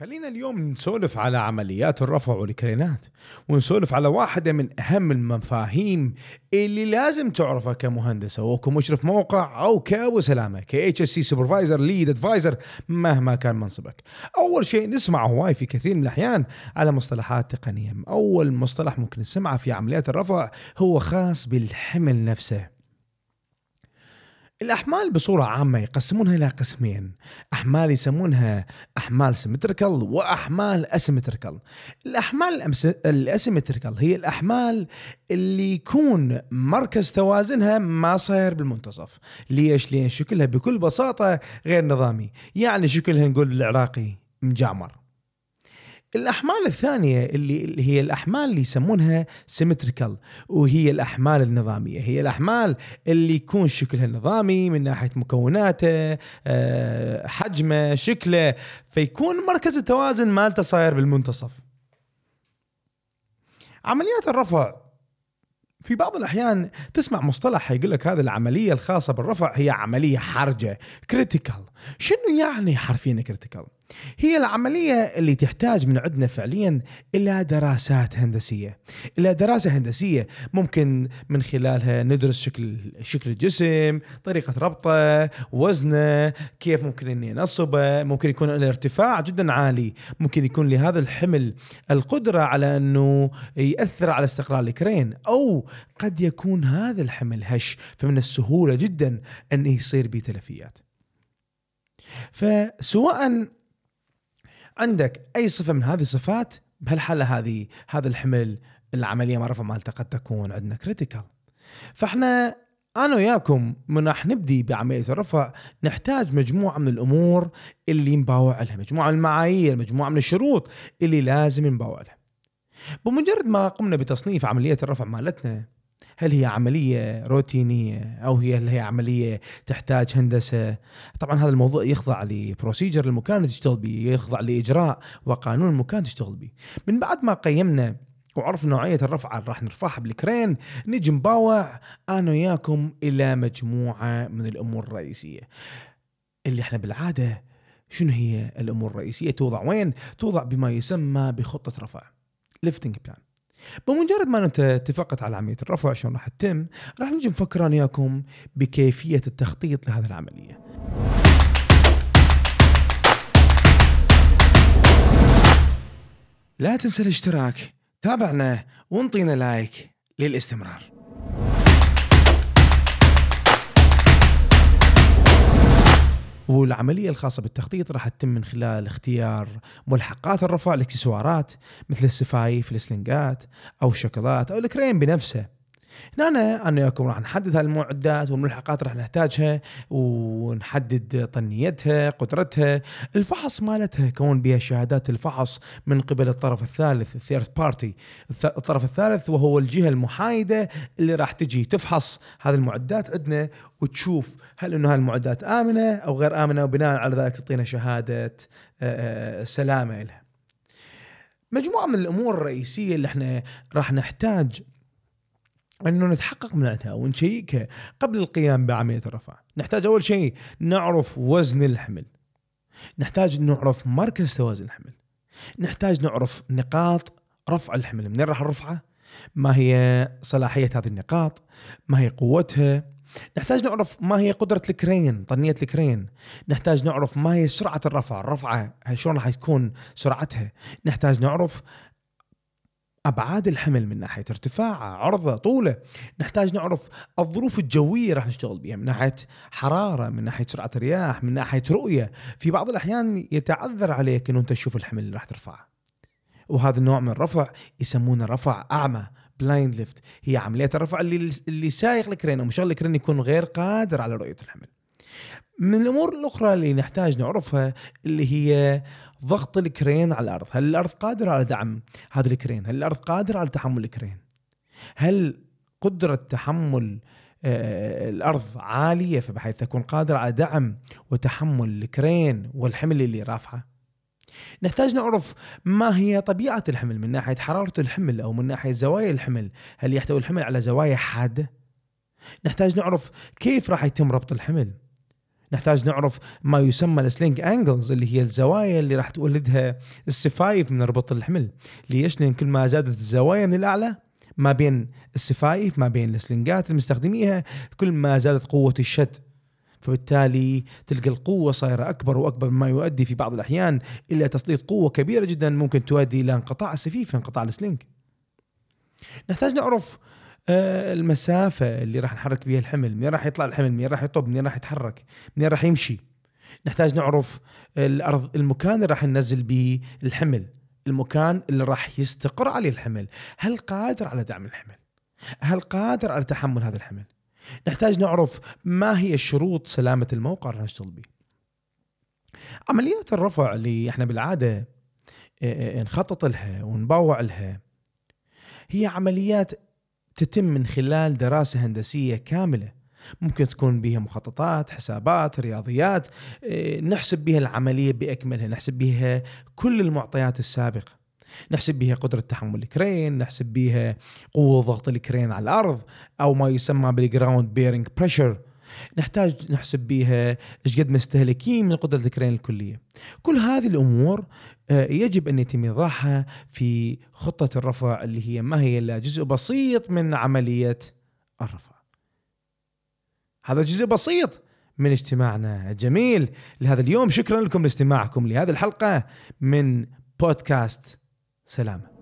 خلينا اليوم نسولف على عمليات الرفع والكرينات ونسولف على واحدة من أهم المفاهيم اللي لازم تعرفها كمهندس أو كمشرف موقع أو كأبو سلامة ك HSE supervisor lead advisor مهما كان منصبك. أول شيء نسمع هواي في كثير من الأحيان على مصطلحات تقنية. أول مصطلح ممكن نسمعه في عمليات الرفع هو خاص بالحمل نفسه. الأحمال بصورة عامة يقسمونها إلى قسمين. أحمال يسمونها أحمال symmetrical وأحمال asymmetrical الأحمال ال asymmetrical هي الأحمال اللي يكون مركز توازنها ما صاير بالمنتصف. ليش؟ لأن شكلها بكل بساطة غير نظامي. يعني شكلها نقول بالعراقي مجعمر الأحمال الثانية اللي, اللي هي الأحمال اللي يسمونها symmetrical وهي الأحمال النظامية. هي الأحمال اللي يكون شكلها نظامي من ناحية مكوناته آه، حجمه شكله. فيكون مركز التوازن مالته صاير بالمنتصف. عمليات الرفع في بعض الأحيان تسمع مصطلح يقول لك هذه العملية الخاصة بالرفع هي عملية حرجة critical شنو يعني حرفيا critical هي العملية اللي تحتاج من عندنا فعليا إلى دراسات هندسية. إلى دراسة هندسية ممكن من خلالها ندرس شكل شكل الجسم طريقة ربطه وزنه كيف ممكن أني نصبه ممكن يكون الارتفاع جدا عالي ممكن يكون لهذا الحمل القدرة على أنه يأثر على استقرار الكرين أو قد يكون هذا الحمل هش فمن السهولة جدا أنه يصير به تلفيات فسواء عندك أي صفة من هذه الصفات؟ بهالحاله هذه؟ هذا الحمل العملية ما مالته قد تكون عندنا كريتيكال فاحنا أنا وياكم من راح نبدي بعملية الرفع نحتاج مجموعة من الأمور اللي نباوع لها، مجموعة من المعايير، مجموعة من الشروط اللي لازم نباوع لها. بمجرد ما قمنا بتصنيف عملية الرفع مالتنا هل هي عملية روتينية أو هي هل هي عملية تحتاج هندسة؟ طبعا هذا الموضوع يخضع ل procedure المكان اللي تشتغل به يخضع لإجراء وقانون المكان تشتغل به. من بعد ما قيمنا وعرف نوعية الرفعة اللي راح نرفعها بالكرين نجي نباوع أنا وياكم إلى مجموعة من الأمور الرئيسية. اللي إحنا بالعادة شنو هي الأمور الرئيسية؟ توضع وين؟ توضع بما يسمى بخطة رفع. lifting plan بمجرد ما أنت اتفقت على عملية الرفع شلون راح تتم راح نجي نفكر أنا وياكم بكيفية التخطيط لهذه العملية. لا تنسى الاشتراك تابعنا وانطينا لايك للاستمرار. والعملية الخاصة بالتخطيط راح تتم من خلال اختيار ملحقات الرفع الاكسسوارات مثل السفايف السلنجات أو الشكلات أو الكريم بنفسه. هنا أنا وياكم راح نحدد هالمعدات والملحقات راح نحتاجها ونحدد طنيتها قدرتها. الفحص مالتها كون بها شهادات الفحص من قبل الطرف الثالث الثيرد بارتي. الطرف الثالث وهو الجهة المحايدة اللي راح تجي تفحص هذه المعدات عندنا وتشوف هل إنه هالمعدات آمنة أو غير آمنة وبناء على ذلك تعطينا شهادة سلامة لها مجموعة من الأمور الرئيسية اللي إحنا راح نحتاج أنه نتحقق من عندها ونشيكها قبل القيام بعملية الرفع. نحتاج أول شيء نعرف وزن الحمل. نحتاج نعرف مركز توازن الحمل. نحتاج نعرف نقاط رفع الحمل، منين راح نرفعه؟ ما هي صلاحية هذه النقاط؟ ما هي قوتها؟ نحتاج نعرف ما هي قدرة الكرين طنية الكرين نحتاج نعرف ما هي سرعة الرفع الرفعة شلون راح تكون سرعتها نحتاج نعرف أبعاد الحمل من ناحية ارتفاعه، عرضة، طولة، نحتاج نعرف الظروف الجوية راح نشتغل بها من ناحية حرارة، من ناحية سرعة رياح، من ناحية رؤية، في بعض الأحيان يتعذر عليك إنه أنت تشوف الحمل اللي راح ترفعه. وهذا النوع من الرفع يسمونه رفع أعمى blind lift هي عملية الرفع اللي اللي سايق الكرين أو مشغل الكرين يكون غير قادر على رؤية الحمل. من الأمور الأخرى اللي نحتاج نعرفها اللي هي ضغط الكرين على الأرض، هل الأرض قادرة على دعم هذا الكرين؟ هل الأرض قادرة على تحمل الكرين؟ هل قدرة تحمل آه، الأرض عالية فبحيث تكون قادرة على دعم وتحمل الكرين والحمل اللي رافعة؟ نحتاج نعرف ما هي طبيعة الحمل من ناحية حرارة الحمل أو من ناحية زوايا الحمل، هل يحتوي الحمل على زوايا حادة؟ نحتاج نعرف كيف راح يتم ربط الحمل؟ نحتاج نعرف ما يسمى ال sling angles اللي هي الزوايا اللي راح تولدها السفايف من ربط الحمل. ليش؟ لأن كل ما زادت الزوايا من الأعلى ما بين السفايف ما بين السلنجات المستخدميها كل ما زادت قوة الشد. فبالتالي تلقى القوة صايرة أكبر وأكبر مما يؤدي في بعض الأحيان إلى تسليط قوة كبيرة جدا ممكن تؤدي إلى انقطاع السفيف انقطاع ال sling. نحتاج نعرف آه، المسافة اللي راح نحرك بها الحمل منين راح يطلع الحمل؟ منين راح يطب؟ منين راح يتحرك؟ منين راح يمشي؟ نحتاج نعرف الأرض المكان اللي راح ننزل به الحمل المكان اللي راح يستقر عليه الحمل. هل قادر على دعم الحمل؟ هل قادر على تحمل هذا الحمل؟ نحتاج نعرف ما هي شروط سلامة الموقع اللي نشتغل به. عمليات الرفع اللي إحنا بالعادة آه، آه، نخطط لها ونباوع لها هي عمليات تتم من خلال دراسة هندسية كاملة. ممكن تكون بها مخططات حسابات رياضيات آه، نحسب بها العملية بأكملها نحسب بها كل المعطيات السابقة. نحسب بها قدرة تحمل الكرين نحسب بها قوة ضغط الكرين على الأرض أو ما يسمى بال ground bearing pressure نحتاج نحسب بها إيش قد مستهلكين من قدرة الكرين الكلية. كل هذه الأمور آه، يجب أن يتم إيضاحها في خطة الرفع اللي هي ما هي إلا جزء بسيط من عملية الرفع. هذا جزء بسيط من اجتماعنا الجميل لهذا اليوم شكرا لكم لاستماعكم لهذه الحلقة من بودكاست سلامة